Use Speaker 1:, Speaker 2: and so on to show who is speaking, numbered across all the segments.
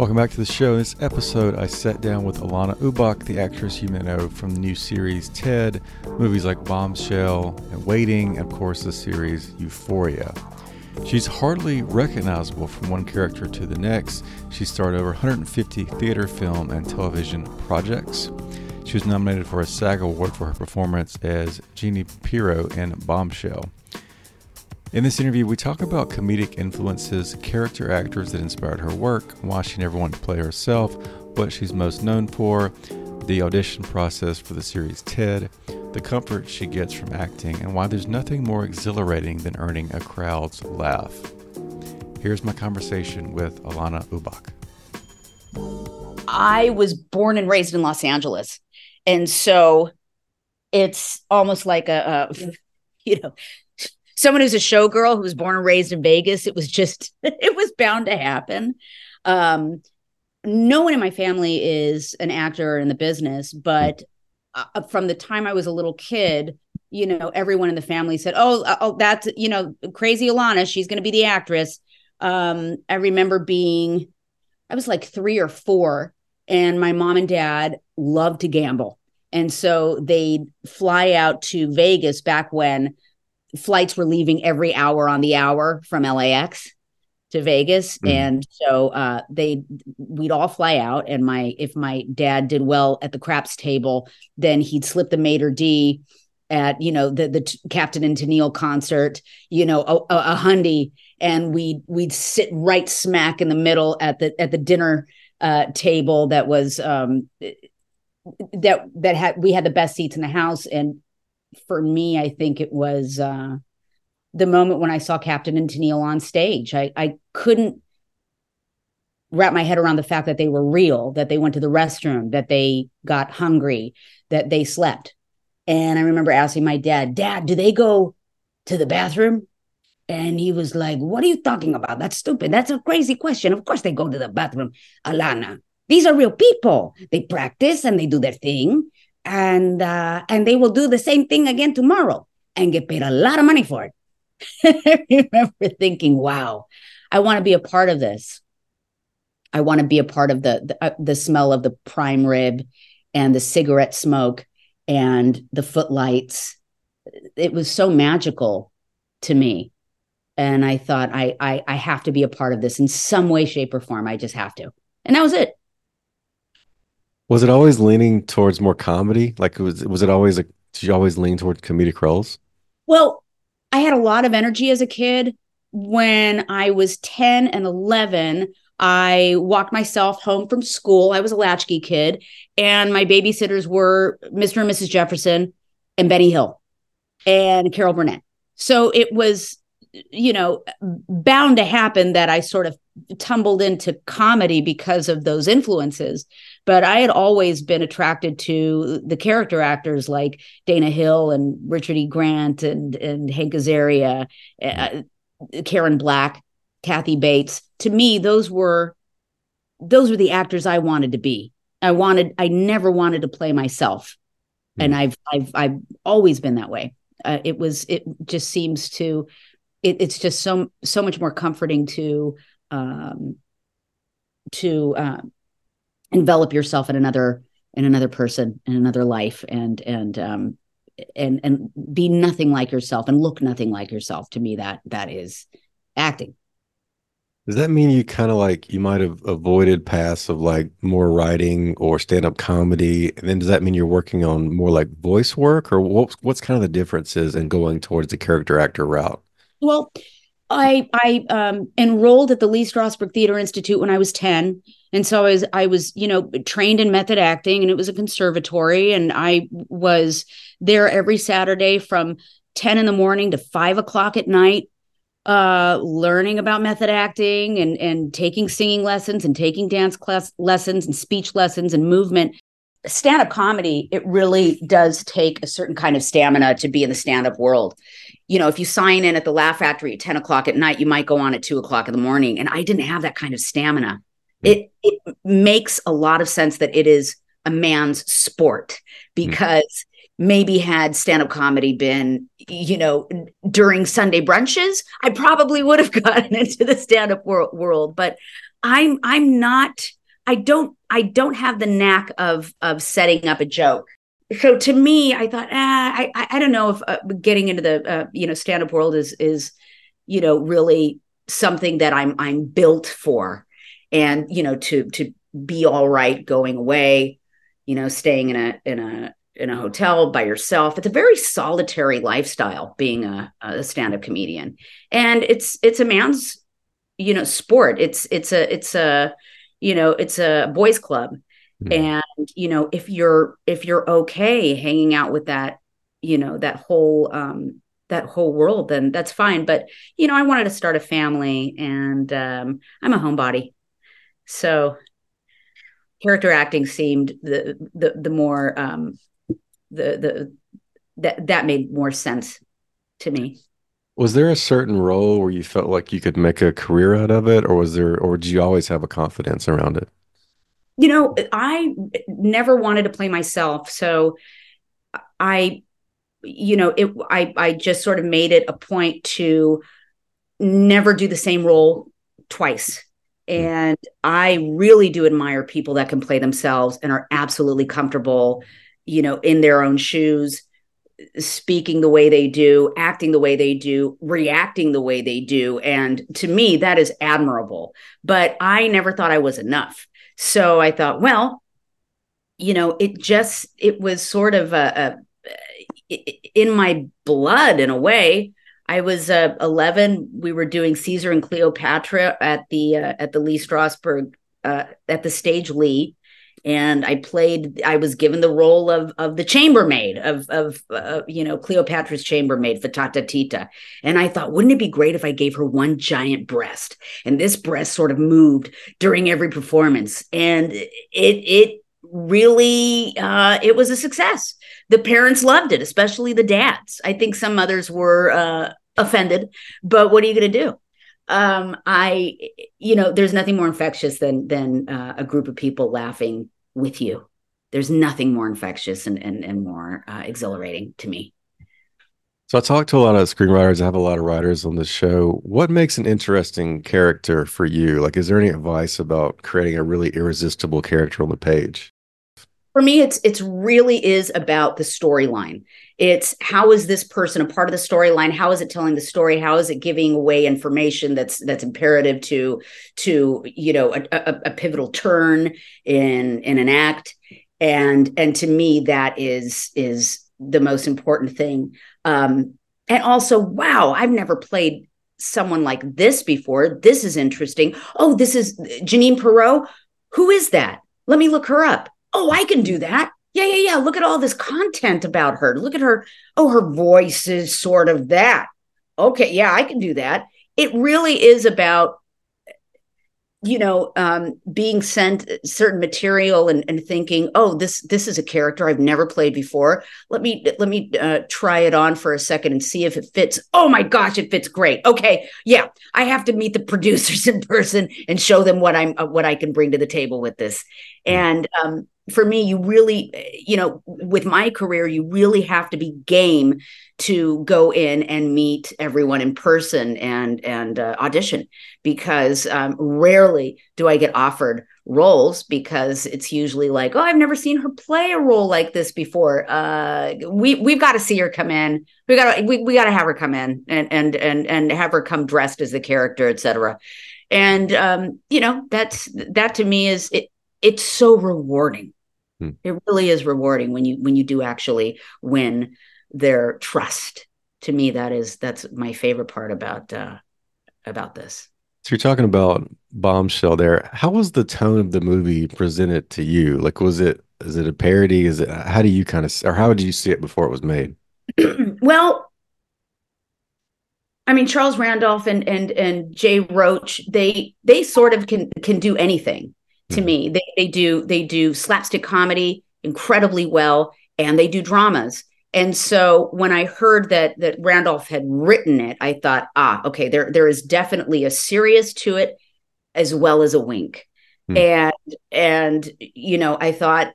Speaker 1: Welcome back to the show. In this episode, I sat down with Alanna Ubach, the actress you may know from the new series Ted, movies like Bombshell and Waiting, and of course the series Euphoria. She's hardly recognizable from one character to the next. She starred over 150 theater, film, and television projects. She was nominated for a SAG Award for her performance as Jeanine Pirro in Bombshell. In this interview, we talk about comedic influences, character actors that inspired her work, why she never wanted to play herself, what she's most known for, the audition process for the series Ted, the comfort she gets from acting, and why there's nothing more exhilarating than earning a crowd's laugh. Here's my conversation with Alanna Ubach.
Speaker 2: I was born and raised in Los Angeles. And so it's almost like a, a you know, someone who's a showgirl who was born and raised in Vegas. It was just, it was bound to happen. Um, no one in my family is an actor in the business, but uh, from the time I was a little kid, you know, everyone in the family said, "Oh, uh, oh, that's you know, crazy Alanna. She's going to be the actress." Um, I remember being, I was like three or four, and my mom and dad loved to gamble, and so they'd fly out to Vegas back when flights were leaving every hour on the hour from LAX to Vegas. Mm. And so uh, they we'd all fly out. And my if my dad did well at the craps table, then he'd slip the maître d at you know the the t- Captain and Tennille concert, you know a, a, a hundy, and we we'd sit right smack in the middle at the at the dinner uh, table that was um, that that had we had the best seats in the house and for me i think it was uh the moment when i saw captain and Tennille on stage. I i couldn't wrap my head around the fact that they were real that they went to the restroom that they got hungry that they slept. And i remember asking my dad dad do they go to the bathroom? And he was like what are you talking about? That's stupid. That's a crazy question. Of course they go to the bathroom Alanna. these are real people. They practice and they do their thing, and uh, and they will do the same thing again tomorrow and get paid a lot of money for it. I remember thinking, "Wow, I want to be a part of this. I want to be a part of the the, uh, the smell of the prime rib and the cigarette smoke and the footlights. It was so magical to me." And I thought, I, I I have to be a part of this in some way, shape, or form. I just have to. And that was it.
Speaker 1: Was it always leaning towards more comedy? Like was was it always a did you always lean towards comedic roles?
Speaker 2: Well, I had a lot of energy as a kid. When I was 10 and 11, I walked myself home from school. I was a latchkey kid, and my babysitters were Mr. and Mrs. Jefferson and Benny Hill and Carol Burnett. So it was, you know, bound to happen that I sort of tumbled into comedy because of those influences but I had always been attracted to the character actors like Dana Hill and Richard E. Grant and and Hank Azaria, uh, Karen Black, Kathy Bates. To me, those were those were the actors I wanted to be. I wanted I never wanted to play myself, mm. and I've I've I've always been that way. Uh, it was it just seems to it, it's just so so much more comforting to um to uh, envelop yourself in another in another person in another life and and um and and be nothing like yourself and look nothing like yourself. To me that that is acting.
Speaker 1: Does that mean you kind of like you might have avoided paths of like more writing or stand-up comedy? And then does that mean you're working on more like voice work? Or what's what's kind of the differences in going towards the character actor route
Speaker 2: well I I um, enrolled at the Lee Strasberg Theater Institute when I was ten, and so I was I was you know trained in method acting, and it was a conservatory, and I was there every Saturday from ten in the morning to five o'clock at night, uh learning about method acting and and taking singing lessons and taking dance class lessons and speech lessons and movement stand-up comedy it really does take a certain kind of stamina to be in the stand-up world. You know if you sign in at the laugh factory at 10 o'clock at night you might go on at 2 o'clock in the morning and i didn't have that kind of stamina. Hmm. It it makes a lot of sense that it is a man's sport hmm. because maybe had stand-up comedy been you know during sunday brunches i probably would have gotten into the stand-up wor- world but i'm i'm not i don't i don't have the knack of of setting up a joke. So to me i thought ah, I, I don't know if uh, getting into the uh, you know stand-up world is is you know really something that i'm i'm built for. And you know to to be all right going away you know staying in a in a in a hotel by yourself it's a very solitary lifestyle being a, a stand-up comedian. And it's it's a man's you know sport. It's it's a it's a you know it's a boys club.
Speaker 1: Mhm.
Speaker 2: and you know if you're if you're okay hanging out with that you know that whole um that whole world then that's fine. But you know i wanted to start a family and um i'm a homebody. So character acting seemed the the the more um the the that that made more sense to me
Speaker 1: Was there a certain role where you felt like you could make a career out of it, or was there, or did you always have a confidence around it?
Speaker 2: you know i never wanted to play myself so i you know it i i just sort of made it a point to never do the same role twice. Hmm. And i really do admire people that can play themselves and are absolutely comfortable you know in their own shoes speaking the way they do acting the way they do reacting the way they do. And to me that is admirable. But i never thought i was enough. So i thought well you know it just it was sort of a, a in my blood in a way. I was uh, 11 we were doing caesar and cleopatra at the uh, at the lee strasberg uh, at the stage lee and i played i was given the role of of the chambermaid of of uh, you know cleopatra's chambermaid Ftatateeta. And i thought wouldn't it be great if i gave her one giant breast? And this breast sort of moved during every performance. And it it really uh it was a success. The parents loved it especially the dads. I think some mothers were uh offended but what are you going to do um i you know there's nothing more infectious than than uh, a group of people laughing with you there's nothing more infectious and and, and more uh, exhilarating to me
Speaker 1: So I talk to a lot of screenwriters. I have a lot of writers on the show. What makes an interesting character for you? Like, is there any advice about creating a really irresistible character on the page?
Speaker 2: For me it's it's really is about the storyline. It's how is this person a part of the storyline? How is it telling the story? How is it giving away information that's that's imperative to to you know a, a, a pivotal turn in in an act? And and to me that is is the most important thing. Um and also wow i've never played someone like this before. This is interesting. Oh this is Jeanine Pirro who is that? Let me look her up oh, I can do that. Yeah, yeah, yeah. Look at all this content about her. Look at her. Oh, her voice is sort of that. Okay, yeah, I can do that. It really is about, you know, um, being sent certain material and, and thinking, oh, this this is a character I've never played before. Let me let me uh, try it on for a second and see if it fits. Oh my gosh, it fits great. Okay, yeah, I have to meet the producers in person and show them what I'm uh, what I can bring to the table with this. And um, for me, you really, you know, with my career, you really have to be game to go in and meet everyone in person and and uh, audition because um, rarely do I get offered roles because it's usually like, oh, I've never seen her play a role like this before. Uh, we we've got to see her come in. We got to we, we got to have her come in and and and and have her come dressed as the character, etc. And um, you know, that's that to me is it. It's so rewarding
Speaker 1: Hmm.
Speaker 2: it really is rewarding when you when you do actually win their trust to me that is that's my favorite part about uh about this
Speaker 1: So you're talking about Bombshell there. How was the tone of the movie presented to you? Like, was it is it a parody? Is it how do you kind of or how did you see it before it was made?
Speaker 2: well I mean, Charles Randolph and and and Jay Roach, they they sort of can can do anything to me. They they do they do slapstick comedy incredibly well, and they do dramas. And so when I heard that that Randolph had written it, I thought, ah, okay, there there is definitely a serious to it as well as a wink. Hmm. And and you know, I thought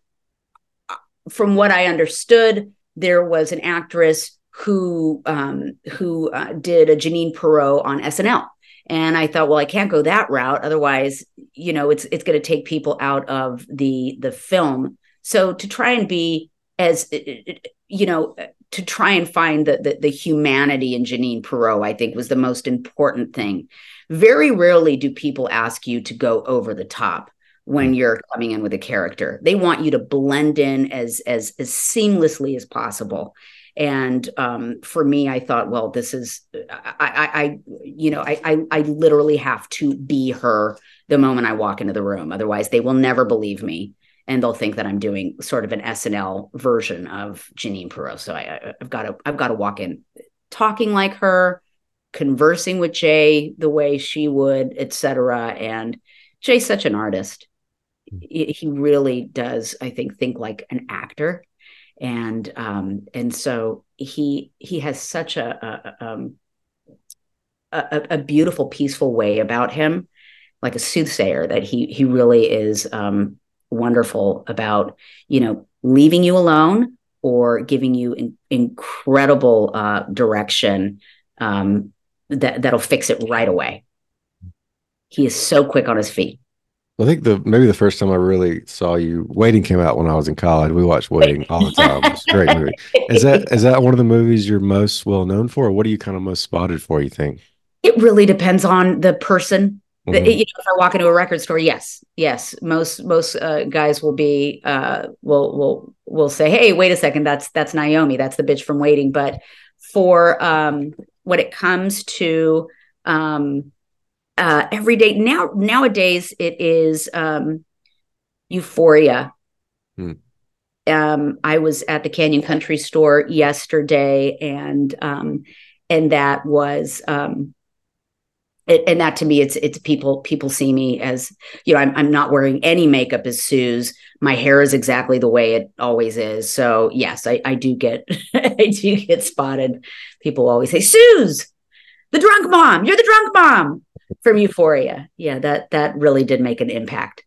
Speaker 2: from what I understood, there was an actress who um, who uh, did a Jeanine Pirro on SNL. And I thought, well, I can't go that route. Otherwise, you know, it's it's going to take people out of the the film. So to try and be as you know, to try and find the the, the humanity in Jeanine Pirro, I think was the most important thing. Very rarely do people ask you to go over the top when mm. you're coming in with a character. They want you to blend in as as as seamlessly as possible. And um, for me, I thought, well, this is I, I, I you know, I, I I literally have to be her the moment I walk into the room. Otherwise, they will never believe me, and they'll think that I'm doing sort of an SNL version of Jeanine Pirro. So I, I've got to I've got to walk in talking like her, conversing with Jay the way she would, etc. And Jay's such an artist he really does i think think like an actor and um and so he he has such a a, um, a, a beautiful peaceful way about him like a soothsayer that he he really is um wonderful about you know leaving you alone or giving you in, incredible uh direction um that that'll fix it right away. He is so quick on his feet
Speaker 1: I think the maybe the first time I really saw you, Waiting came out when I was in college. We watched Waiting all the time. It's a great movie. Is that is that one of the movies you're most well known for, or what are you kind of most spotted for? You think?
Speaker 2: It really depends on the person. Mm-hmm. The, you know, if I walk into a record store, yes, yes, most most uh, guys will be uh, will will will say, "Hey, wait a second, that's that's Naomi, that's the bitch from Waiting." But for um, when it comes to um, uh, every day. Now nowadays it is um, euphoria. Hmm. um, i was at the canyon country store yesterday and um, and that was um, it, and that to me it's it's people people see me as you know I'm, I'm not wearing any makeup as suze. My hair is exactly the way it always is. So yes i, I do get i do get spotted. People always say suze the drunk mom you're the drunk mom from Euphoria. Yeah, that that really did make an impact.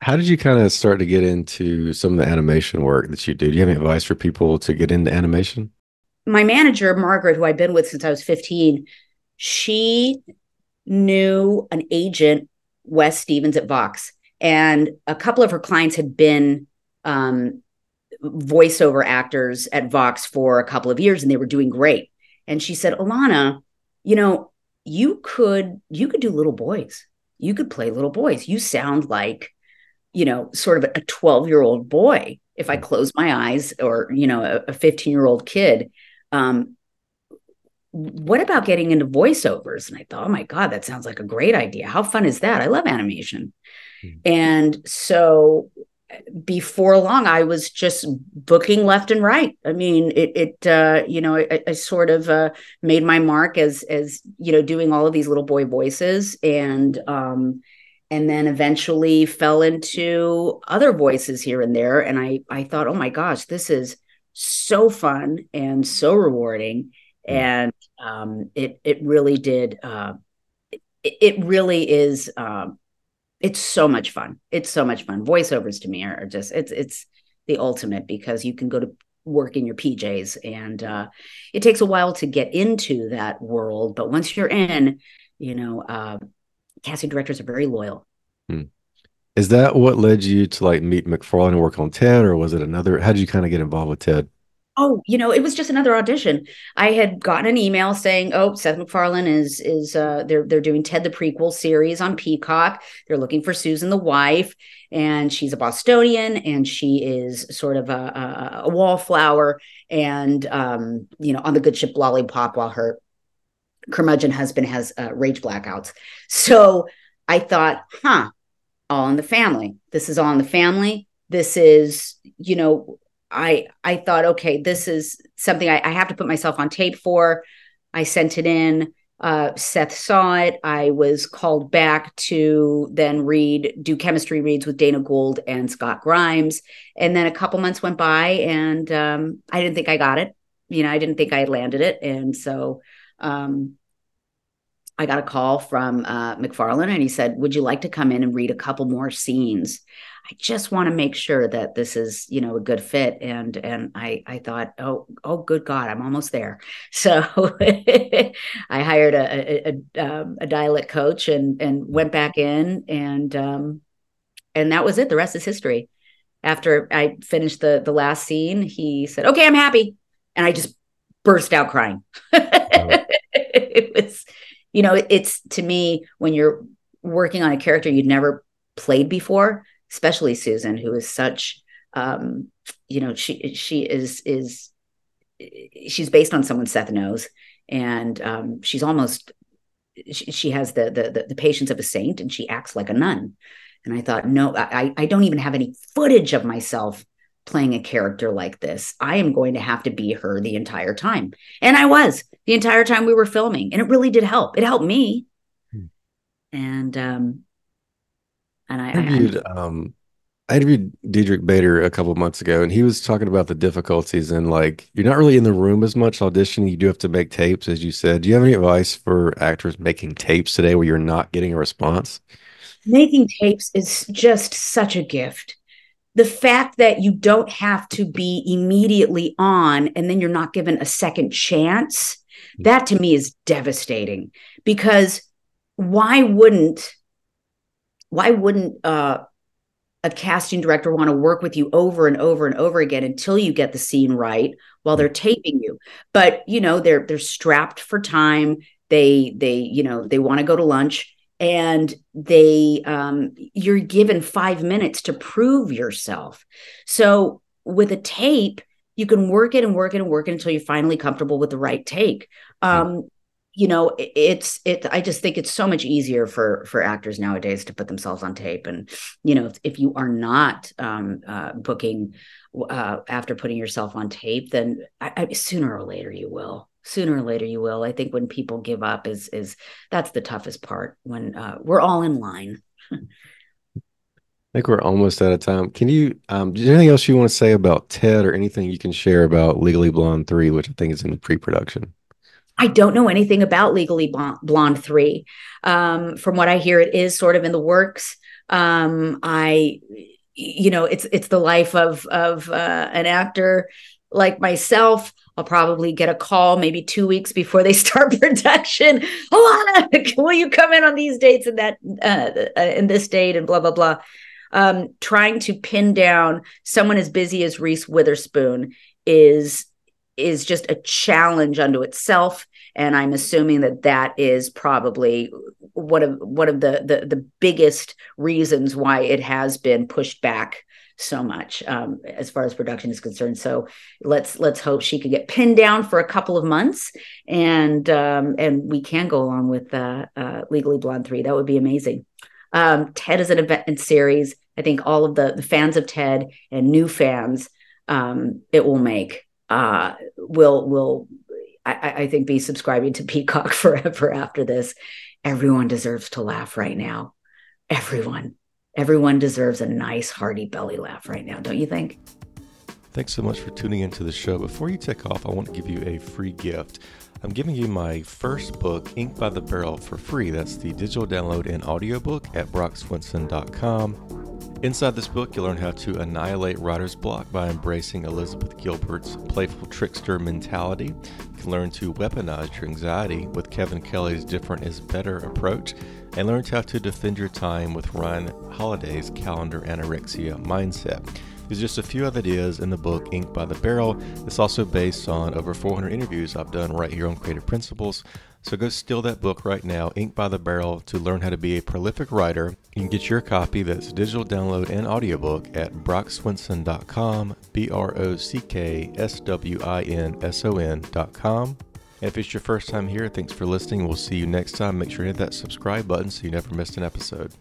Speaker 1: How did you kind of start to get into some of the animation work that you do? Do you have any advice for people to get into animation?
Speaker 2: My manager, Margaret, who I've been with since I was 15, she knew an agent, Wes Stevens at Vox, and a couple of her clients had been um, voiceover actors at Vox for a couple of years, and they were doing great. And she said, Alanna, you know, you could you could do little boys. You could play little boys. You sound like you know sort of a 12 year old boy if i close my eyes or you know a 15 year old kid. Um what about getting into voiceovers? And i thought oh my god that sounds like a great idea. How fun is that? I love animation. Mm-hmm. and so before long i was just booking left and right. I mean it it uh, you know I, I sort of uh, made my mark as as you know doing all of these little boy voices and um and then eventually fell into other voices here and there. And i i thought oh my gosh this is so fun and so rewarding. Mm. and um it it really did uh it, it really is um it's so much fun. It's so much fun. Voiceovers to me are just it's it's the ultimate because you can go to work in your PJs and uh, it takes a while to get into that world, but once you're in, you know, uh, casting directors are very loyal. Hmm.
Speaker 1: Is that what led you to like meet MacFarlane and work on Ted, or was it another? How did you kind of get involved with Ted?
Speaker 2: Oh, you know, it was just another audition. I had gotten an email saying, "Oh, Seth MacFarlane is is uh, they're they're doing Ted the prequel series on Peacock. They're looking for Susan the wife, and she's a Bostonian, and she is sort of a, a, a wallflower, and um, you know, on the good ship Lollipop, while her curmudgeon husband has uh, rage blackouts. So I thought, huh, all in the family. This is all in the family. This is, you know, I I thought, okay, this is something I, I have to put myself on tape for. I sent it in. Uh, Seth saw it. I was called back to then read, do chemistry reads with Dana Gould and Scott Grimes. And then a couple months went by and um, I didn't think I got it. You know, I didn't think I had landed it. And so um, I got a call from uh, MacFarlane and he said, Would you like to come in and read a couple more scenes? I just want to make sure that this is, you know, a good fit. And and I I thought, oh, oh, good God, I'm almost there. So I hired a a, a, um, a, dialect coach and and went back in and um and that was it. The rest is history. After I finished the the last scene, he said, Okay, I'm happy. And I just burst out crying. it was you know, it's to me when you're working on a character you'd never played before, especially Susan, who is such, um, you know, she she is is she's based on someone Seth knows, and um, she's almost she, she has the, the the patience of a saint, and she acts like a nun. And I thought, no, I I don't even have any footage of myself playing a character like this. I am going to have to be her the entire time. And I was the entire time we were filming. And it really did help. It helped me. Hmm. And um and I, I
Speaker 1: interviewed I, um I interviewed Diedrich Bader a couple months ago and he was talking about the difficulties and like you're not really in the room as much auditioning. You do have to make tapes, as you said. Do you have any advice for actors making tapes today where you're not getting a response?
Speaker 2: Making tapes is just such a gift the fact that you don't have to be immediately on and then you're not given a second chance that to me is devastating because why wouldn't why wouldn't uh, a casting director want to work with you over and over and over again until you get the scene right while they're taping you? But you know they're they're strapped for time. They they you know they want to go to lunch and they um, you're given five minutes to prove yourself. So with a tape you can work it and work it and work it until you're finally comfortable with the right take. Um, you know it's it i just think it's so much easier for for actors nowadays to put themselves on tape. And you know if, if you are not um, uh, booking uh, after putting yourself on tape then I, I, sooner or later you will. Sooner or later you will. I think when people give up is is that's the toughest part when uh, we're all in line.
Speaker 1: I think we're almost out of time. Can you um is there anything else you want to say about ted or anything you can share about legally blonde 3 which i think is in pre-production
Speaker 2: I don't know anything about Legally Blonde 3. Um, from what I hear, it is sort of in the works. Um, I, you know, it's it's the life of of uh, an actor like myself. I'll probably get a call maybe two weeks before they start production. Alanna, will you come in on these dates and that uh, uh, in this date and blah blah blah. Um, trying to pin down someone as busy as Reese Witherspoon is is just a challenge unto itself and i'm assuming that that is probably one of one of the the, the biggest reasons why it has been pushed back so much um, as far as production is concerned. So let's let's hope she could get pinned down for a couple of months, and um, and we can go along with uh, uh, Legally Blonde three. That would be amazing. Um, Ted is an event and series. I think all of the the fans of Ted and new fans um, it will make uh, will will I, I think be subscribing to Peacock forever after this. Everyone deserves to laugh right now. Everyone. Everyone deserves a nice, hearty belly laugh right now, don't you think?
Speaker 1: Thanks so much for tuning into the show. Before you take off, I want to give you a free gift. I'm giving you my first book, Ink by the Barrel, for free. That's the digital download and audiobook at brockswinson.com. Inside this book, you'll learn how to annihilate writer's block by embracing Elizabeth Gilbert's playful trickster mentality. You can learn to weaponize your anxiety with Kevin Kelly's different is better approach and learn how to defend your time with Ryan Holiday's calendar anorexia mindset. There's just a few other ideas in the book Ink by the Barrel. It's also based on over 400 interviews I've done right here on Creative Principles. So go steal that book right now, Ink by the Barrel, to learn how to be a prolific writer. You can get your copy that's digital download and audiobook at brockswinson.com, B R O C K S W I N S O N.com. If it's your first time here, thanks for listening. We'll see you next time. Make sure to hit that subscribe button so you never miss an episode.